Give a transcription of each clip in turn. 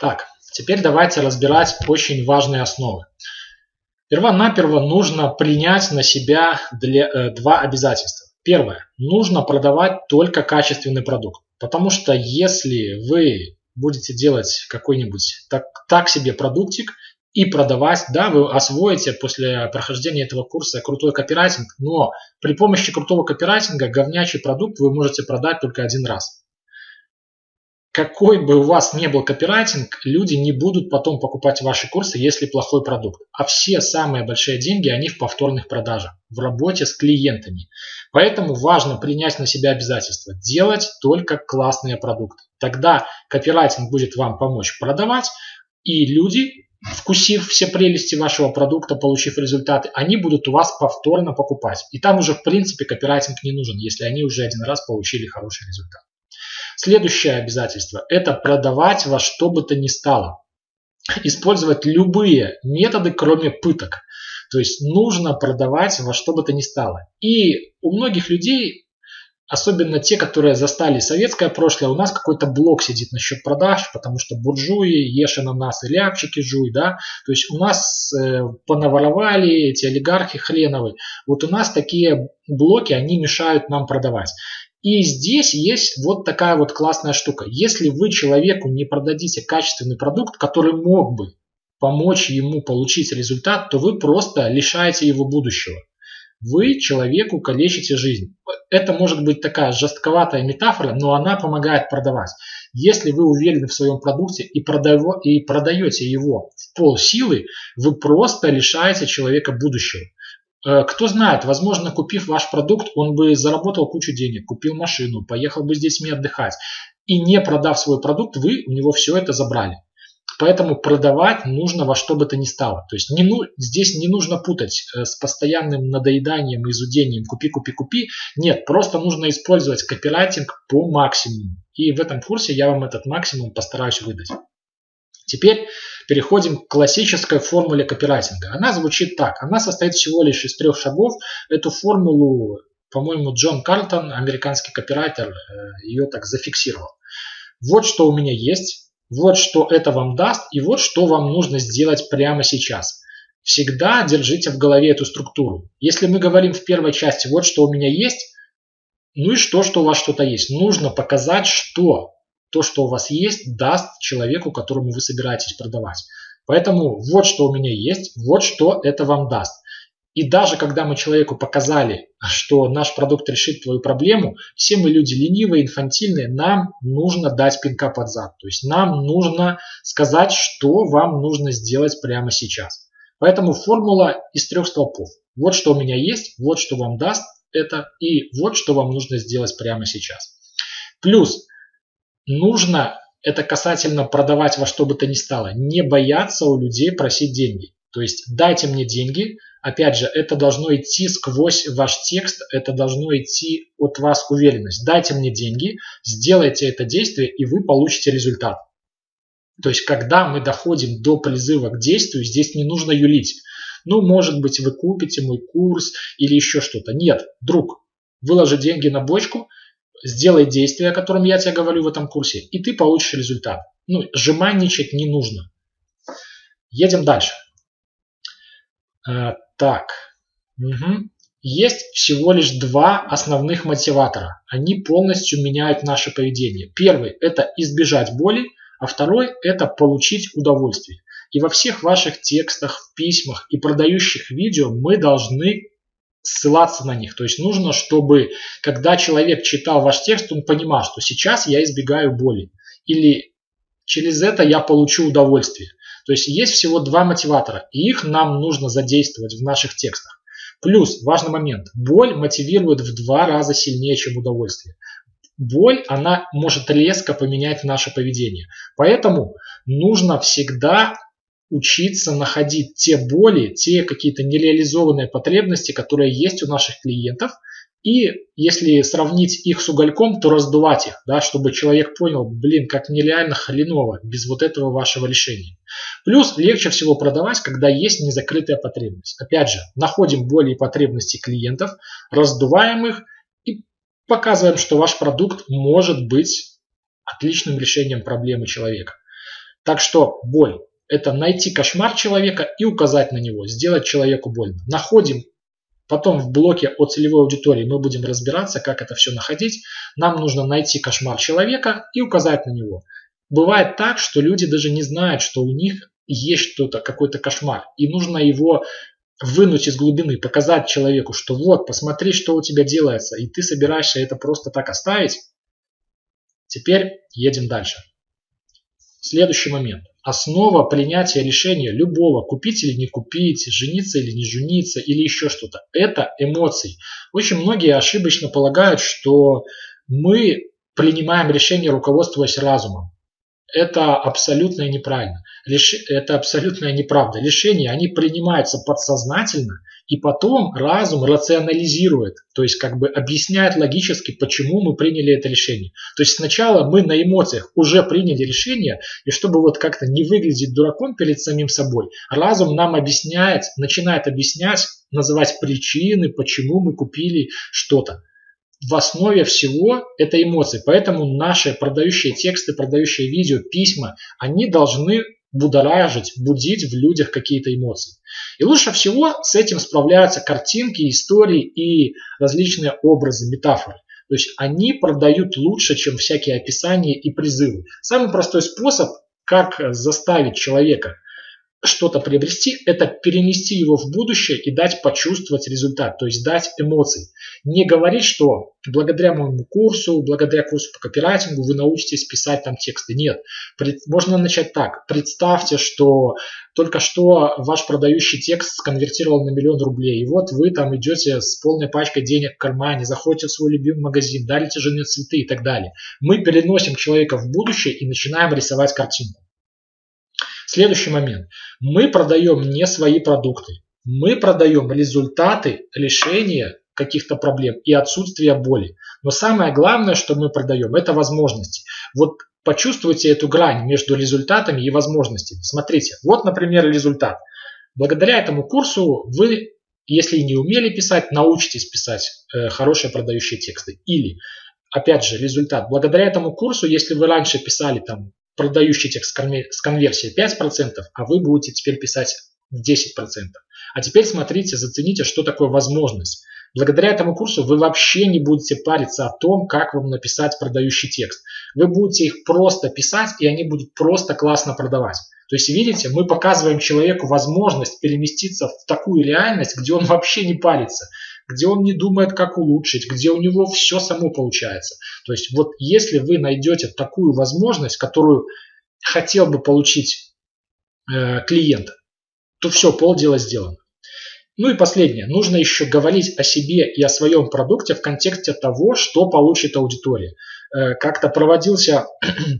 Так, теперь давайте разбирать очень важные основы. Первонаперво нужно принять на себя для, э, два обязательства. Первое. Нужно продавать только качественный продукт. Потому что если вы будете делать какой-нибудь так, так себе продуктик и продавать, да, вы освоите после прохождения этого курса крутой копирайтинг, но при помощи крутого копирайтинга говнячий продукт вы можете продать только один раз какой бы у вас ни был копирайтинг, люди не будут потом покупать ваши курсы, если плохой продукт. А все самые большие деньги, они в повторных продажах, в работе с клиентами. Поэтому важно принять на себя обязательство делать только классные продукты. Тогда копирайтинг будет вам помочь продавать, и люди, вкусив все прелести вашего продукта, получив результаты, они будут у вас повторно покупать. И там уже в принципе копирайтинг не нужен, если они уже один раз получили хороший результат. Следующее обязательство – это продавать во что бы то ни стало. Использовать любые методы, кроме пыток. То есть нужно продавать во что бы то ни стало. И у многих людей, особенно те, которые застали советское прошлое, у нас какой-то блок сидит насчет продаж, потому что буржуи, ешь нас и ляпчики жуй, да. То есть у нас э, понаворовали эти олигархи хреновые. Вот у нас такие блоки, они мешают нам продавать. И здесь есть вот такая вот классная штука. Если вы человеку не продадите качественный продукт, который мог бы помочь ему получить результат, то вы просто лишаете его будущего. Вы человеку калечите жизнь. Это может быть такая жестковатая метафора, но она помогает продавать. Если вы уверены в своем продукте и, продаете его в пол силы, вы просто лишаете человека будущего. Э, кто знает, возможно, купив ваш продукт, он бы заработал кучу денег, купил машину, поехал бы с детьми отдыхать. И не продав свой продукт, вы у него все это забрали. Поэтому продавать нужно во что бы то ни стало. То есть не, ну, здесь не нужно путать э, с постоянным надоеданием и изудением купи, купи, купи. Нет, просто нужно использовать копирайтинг по максимуму. И в этом курсе я вам этот максимум постараюсь выдать. Теперь переходим к классической формуле копирайтинга. Она звучит так. Она состоит всего лишь из трех шагов. Эту формулу, по-моему, Джон Карлтон, американский копирайтер, э, ее так зафиксировал. Вот что у меня есть, вот что это вам даст, и вот что вам нужно сделать прямо сейчас. Всегда держите в голове эту структуру. Если мы говорим в первой части, вот что у меня есть, ну и что, что у вас что-то есть. Нужно показать, что то, что у вас есть, даст человеку, которому вы собираетесь продавать. Поэтому вот что у меня есть, вот что это вам даст. И даже когда мы человеку показали, что наш продукт решит твою проблему, все мы люди ленивые, инфантильные, нам нужно дать пинка под зад. То есть нам нужно сказать, что вам нужно сделать прямо сейчас. Поэтому формула из трех столпов. Вот что у меня есть, вот что вам даст это и вот что вам нужно сделать прямо сейчас. Плюс нужно, это касательно продавать во что бы то ни стало, не бояться у людей просить деньги. То есть дайте мне деньги, опять же, это должно идти сквозь ваш текст, это должно идти от вас уверенность. Дайте мне деньги, сделайте это действие, и вы получите результат. То есть, когда мы доходим до призыва к действию, здесь не нужно юлить. Ну, может быть, вы купите мой курс или еще что-то. Нет, друг, выложи деньги на бочку – сделай действие, о котором я тебе говорю в этом курсе, и ты получишь результат. Ну, жеманничать не нужно. Едем дальше. А, так. Угу. Есть всего лишь два основных мотиватора. Они полностью меняют наше поведение. Первый – это избежать боли, а второй – это получить удовольствие. И во всех ваших текстах, письмах и продающих видео мы должны ссылаться на них. То есть нужно, чтобы когда человек читал ваш текст, он понимал, что сейчас я избегаю боли. Или через это я получу удовольствие. То есть есть всего два мотиватора, и их нам нужно задействовать в наших текстах. Плюс, важный момент, боль мотивирует в два раза сильнее, чем удовольствие. Боль, она может резко поменять наше поведение. Поэтому нужно всегда учиться находить те боли, те какие-то нереализованные потребности, которые есть у наших клиентов, и если сравнить их с угольком, то раздувать их, да, чтобы человек понял, блин, как нереально хреново без вот этого вашего решения. Плюс легче всего продавать, когда есть незакрытая потребность. Опять же, находим боли и потребности клиентов, раздуваем их и показываем, что ваш продукт может быть отличным решением проблемы человека. Так что боль – это найти кошмар человека и указать на него, сделать человеку больно. Находим Потом в блоке о целевой аудитории мы будем разбираться, как это все находить. Нам нужно найти кошмар человека и указать на него. Бывает так, что люди даже не знают, что у них есть что-то, какой-то кошмар. И нужно его вынуть из глубины, показать человеку, что вот, посмотри, что у тебя делается, и ты собираешься это просто так оставить. Теперь едем дальше. Следующий момент. Основа принятия решения любого, купить или не купить, жениться или не жениться, или еще что-то, это эмоции. Очень многие ошибочно полагают, что мы принимаем решение, руководствуясь разумом это абсолютно неправильно. Это абсолютная неправда. Решения, они принимаются подсознательно, и потом разум рационализирует, то есть как бы объясняет логически, почему мы приняли это решение. То есть сначала мы на эмоциях уже приняли решение, и чтобы вот как-то не выглядеть дураком перед самим собой, разум нам объясняет, начинает объяснять, называть причины, почему мы купили что-то в основе всего это эмоции. Поэтому наши продающие тексты, продающие видео, письма, они должны будоражить, будить в людях какие-то эмоции. И лучше всего с этим справляются картинки, истории и различные образы, метафоры. То есть они продают лучше, чем всякие описания и призывы. Самый простой способ, как заставить человека что-то приобрести, это перенести его в будущее и дать почувствовать результат, то есть дать эмоции. Не говорить, что благодаря моему курсу, благодаря курсу по копирайтингу вы научитесь писать там тексты. Нет, можно начать так. Представьте, что только что ваш продающий текст сконвертировал на миллион рублей, и вот вы там идете с полной пачкой денег в кармане, заходите в свой любимый магазин, дарите жене цветы и так далее. Мы переносим человека в будущее и начинаем рисовать картинку. Следующий момент. Мы продаем не свои продукты. Мы продаем результаты решения каких-то проблем и отсутствия боли. Но самое главное, что мы продаем, это возможности. Вот почувствуйте эту грань между результатами и возможностями. Смотрите, вот, например, результат. Благодаря этому курсу вы, если не умели писать, научитесь писать э, хорошие продающие тексты. Или, опять же, результат. Благодаря этому курсу, если вы раньше писали там продающий текст с конверсией 5%, а вы будете теперь писать 10%. А теперь смотрите, зацените, что такое возможность. Благодаря этому курсу вы вообще не будете париться о том, как вам написать продающий текст. Вы будете их просто писать, и они будут просто классно продавать. То есть, видите, мы показываем человеку возможность переместиться в такую реальность, где он вообще не парится где он не думает, как улучшить, где у него все само получается. То есть вот если вы найдете такую возможность, которую хотел бы получить э, клиент, то все, полдела сделано. Ну и последнее. Нужно еще говорить о себе и о своем продукте в контексте того, что получит аудитория. Э, как-то проводился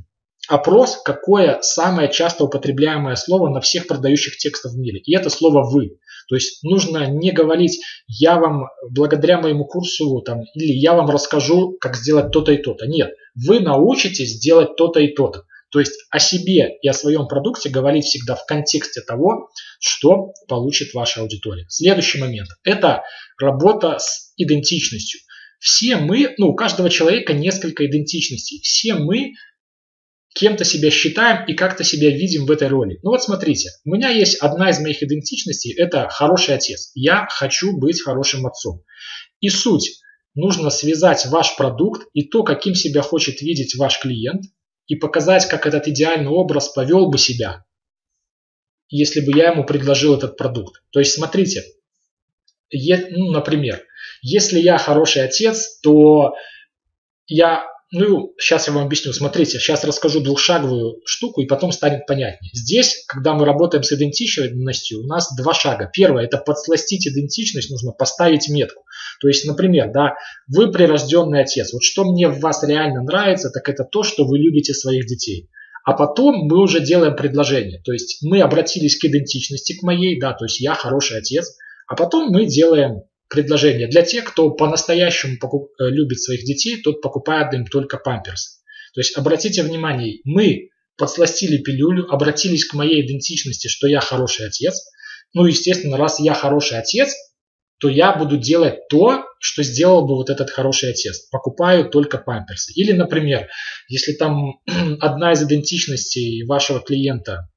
опрос, какое самое часто употребляемое слово на всех продающих текстов в мире. И это слово «вы». То есть нужно не говорить «я вам благодаря моему курсу» там, или «я вам расскажу, как сделать то-то и то-то». Нет, вы научитесь делать то-то и то-то. То есть о себе и о своем продукте говорить всегда в контексте того, что получит ваша аудитория. Следующий момент – это работа с идентичностью. Все мы, ну у каждого человека несколько идентичностей. Все мы кем-то себя считаем и как-то себя видим в этой роли. Ну вот смотрите, у меня есть одна из моих идентичностей, это хороший отец. Я хочу быть хорошим отцом. И суть, нужно связать ваш продукт и то, каким себя хочет видеть ваш клиент, и показать, как этот идеальный образ повел бы себя, если бы я ему предложил этот продукт. То есть смотрите, ну, например, если я хороший отец, то я ну, сейчас я вам объясню. Смотрите, сейчас расскажу двухшаговую штуку, и потом станет понятнее. Здесь, когда мы работаем с идентичностью, у нас два шага. Первое – это подсластить идентичность, нужно поставить метку. То есть, например, да, вы прирожденный отец. Вот что мне в вас реально нравится, так это то, что вы любите своих детей. А потом мы уже делаем предложение. То есть мы обратились к идентичности, к моей, да, то есть я хороший отец. А потом мы делаем предложение. Для тех, кто по-настоящему покуп, э, любит своих детей, тот покупает им только памперс. То есть обратите внимание, мы подсластили пилюлю, обратились к моей идентичности, что я хороший отец. Ну, естественно, раз я хороший отец, то я буду делать то, что сделал бы вот этот хороший отец. Покупаю только памперсы. Или, например, если там одна из идентичностей вашего клиента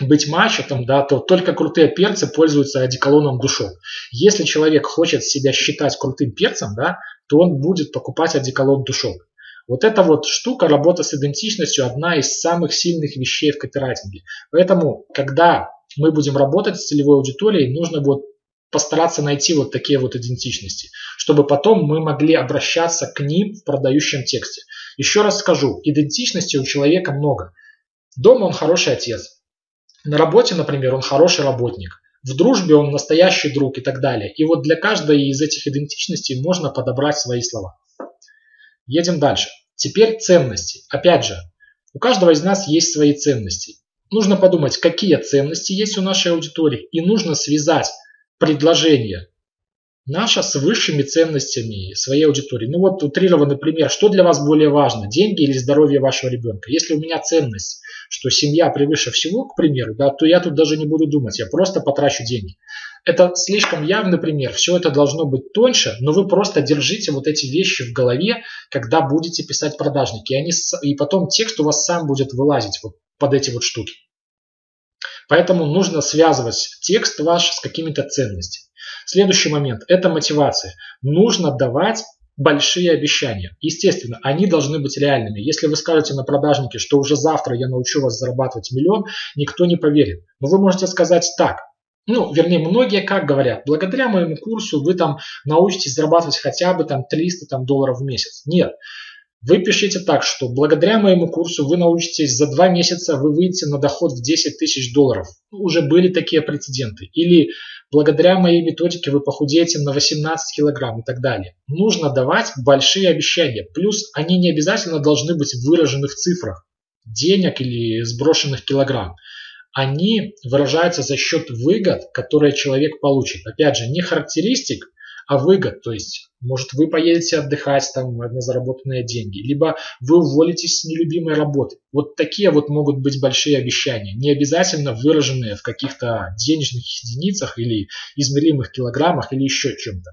быть мачетом, да, то только крутые перцы пользуются одеколоном душок. Если человек хочет себя считать крутым перцем, да, то он будет покупать одеколон душок. Вот эта вот штука, работа с идентичностью, одна из самых сильных вещей в копирайтинге. Поэтому, когда мы будем работать с целевой аудиторией, нужно будет постараться найти вот такие вот идентичности, чтобы потом мы могли обращаться к ним в продающем тексте. Еще раз скажу, идентичности у человека много. Дома он хороший отец. На работе, например, он хороший работник. В дружбе он настоящий друг и так далее. И вот для каждой из этих идентичностей можно подобрать свои слова. Едем дальше. Теперь ценности. Опять же, у каждого из нас есть свои ценности. Нужно подумать, какие ценности есть у нашей аудитории. И нужно связать предложение наше с высшими ценностями своей аудитории. Ну вот утрированный пример. Что для вас более важно, деньги или здоровье вашего ребенка? Если у меня ценность, что семья превыше всего, к примеру, да, то я тут даже не буду думать, я просто потрачу деньги. Это слишком явный пример. Все это должно быть тоньше, но вы просто держите вот эти вещи в голове, когда будете писать продажники. И, они, и потом текст у вас сам будет вылазить вот под эти вот штуки. Поэтому нужно связывать текст ваш с какими-то ценностями. Следующий момент – это мотивация. Нужно давать большие обещания. Естественно, они должны быть реальными. Если вы скажете на продажнике, что уже завтра я научу вас зарабатывать миллион, никто не поверит. Но вы можете сказать так. Ну, вернее, многие как говорят, благодаря моему курсу вы там научитесь зарабатывать хотя бы там 300 там, долларов в месяц. Нет. Вы пишите так, что благодаря моему курсу вы научитесь за два месяца, вы выйдете на доход в 10 тысяч долларов. Уже были такие прецеденты. Или благодаря моей методике вы похудеете на 18 килограмм и так далее. Нужно давать большие обещания. Плюс они не обязательно должны быть выражены в цифрах денег или сброшенных килограмм. Они выражаются за счет выгод, которые человек получит. Опять же, не характеристик, а выгод. То есть, может, вы поедете отдыхать там на заработанные деньги, либо вы уволитесь с нелюбимой работы. Вот такие вот могут быть большие обещания, не обязательно выраженные в каких-то денежных единицах или измеримых килограммах или еще чем-то.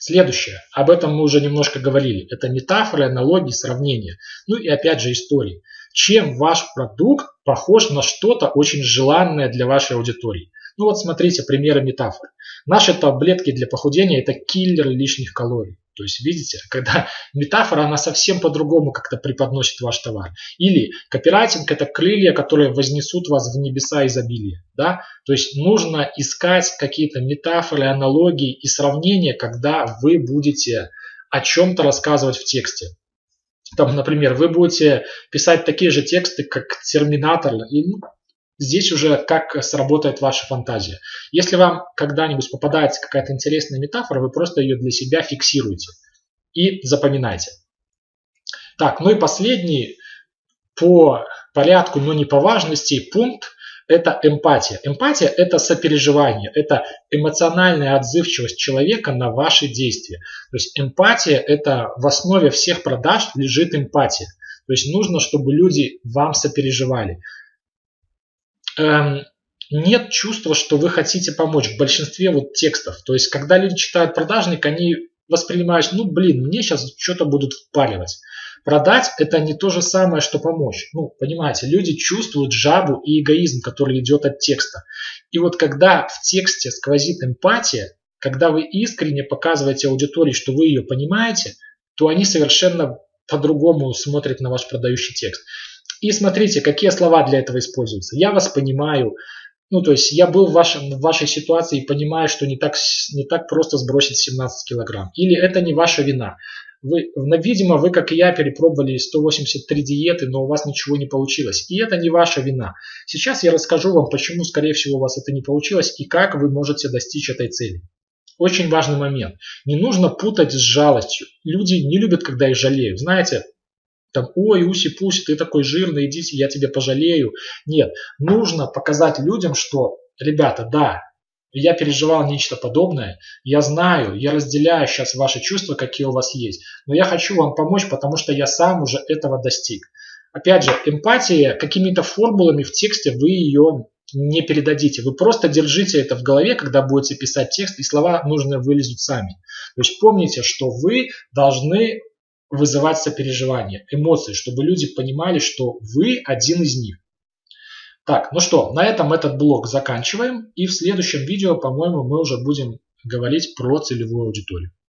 Следующее, об этом мы уже немножко говорили, это метафоры, аналогии, сравнения, ну и опять же истории. Чем ваш продукт похож на что-то очень желанное для вашей аудитории? Ну вот смотрите, примеры метафор. Наши таблетки для похудения это киллер лишних калорий. То есть, видите, когда метафора, она совсем по-другому как-то преподносит ваш товар. Или копирайтинг – это крылья, которые вознесут вас в небеса изобилия. Да? То есть, нужно искать какие-то метафоры, аналогии и сравнения, когда вы будете о чем-то рассказывать в тексте. Там, например, вы будете писать такие же тексты, как Терминатор, и, ну, Здесь уже как сработает ваша фантазия. Если вам когда-нибудь попадается какая-то интересная метафора, вы просто ее для себя фиксируете и запоминайте. Так, ну и последний по порядку, но не по важности пункт – это эмпатия. Эмпатия – это сопереживание, это эмоциональная отзывчивость человека на ваши действия. То есть эмпатия – это в основе всех продаж лежит эмпатия. То есть нужно, чтобы люди вам сопереживали нет чувства, что вы хотите помочь в большинстве вот текстов. То есть, когда люди читают продажник, они воспринимают, ну, блин, мне сейчас что-то будут впаривать. Продать – это не то же самое, что помочь. Ну, понимаете, люди чувствуют жабу и эгоизм, который идет от текста. И вот когда в тексте сквозит эмпатия, когда вы искренне показываете аудитории, что вы ее понимаете, то они совершенно по-другому смотрят на ваш продающий текст. И смотрите, какие слова для этого используются. Я вас понимаю. Ну, то есть я был в, вашем, в вашей ситуации и понимаю, что не так, не так просто сбросить 17 килограмм. Или это не ваша вина. Вы, видимо, вы, как и я, перепробовали 183 диеты, но у вас ничего не получилось. И это не ваша вина. Сейчас я расскажу вам, почему, скорее всего, у вас это не получилось и как вы можете достичь этой цели. Очень важный момент. Не нужно путать с жалостью. Люди не любят, когда их жалеют. Знаете, там, ой, уси-пуси, ты такой жирный, идите, я тебе пожалею. Нет, нужно показать людям, что, ребята, да, я переживал нечто подобное, я знаю, я разделяю сейчас ваши чувства, какие у вас есть, но я хочу вам помочь, потому что я сам уже этого достиг. Опять же, эмпатия, какими-то формулами в тексте вы ее не передадите. Вы просто держите это в голове, когда будете писать текст, и слова нужно вылезут сами. То есть помните, что вы должны вызывать сопереживание, эмоции, чтобы люди понимали, что вы один из них. Так, ну что, на этом этот блок заканчиваем. И в следующем видео, по-моему, мы уже будем говорить про целевую аудиторию.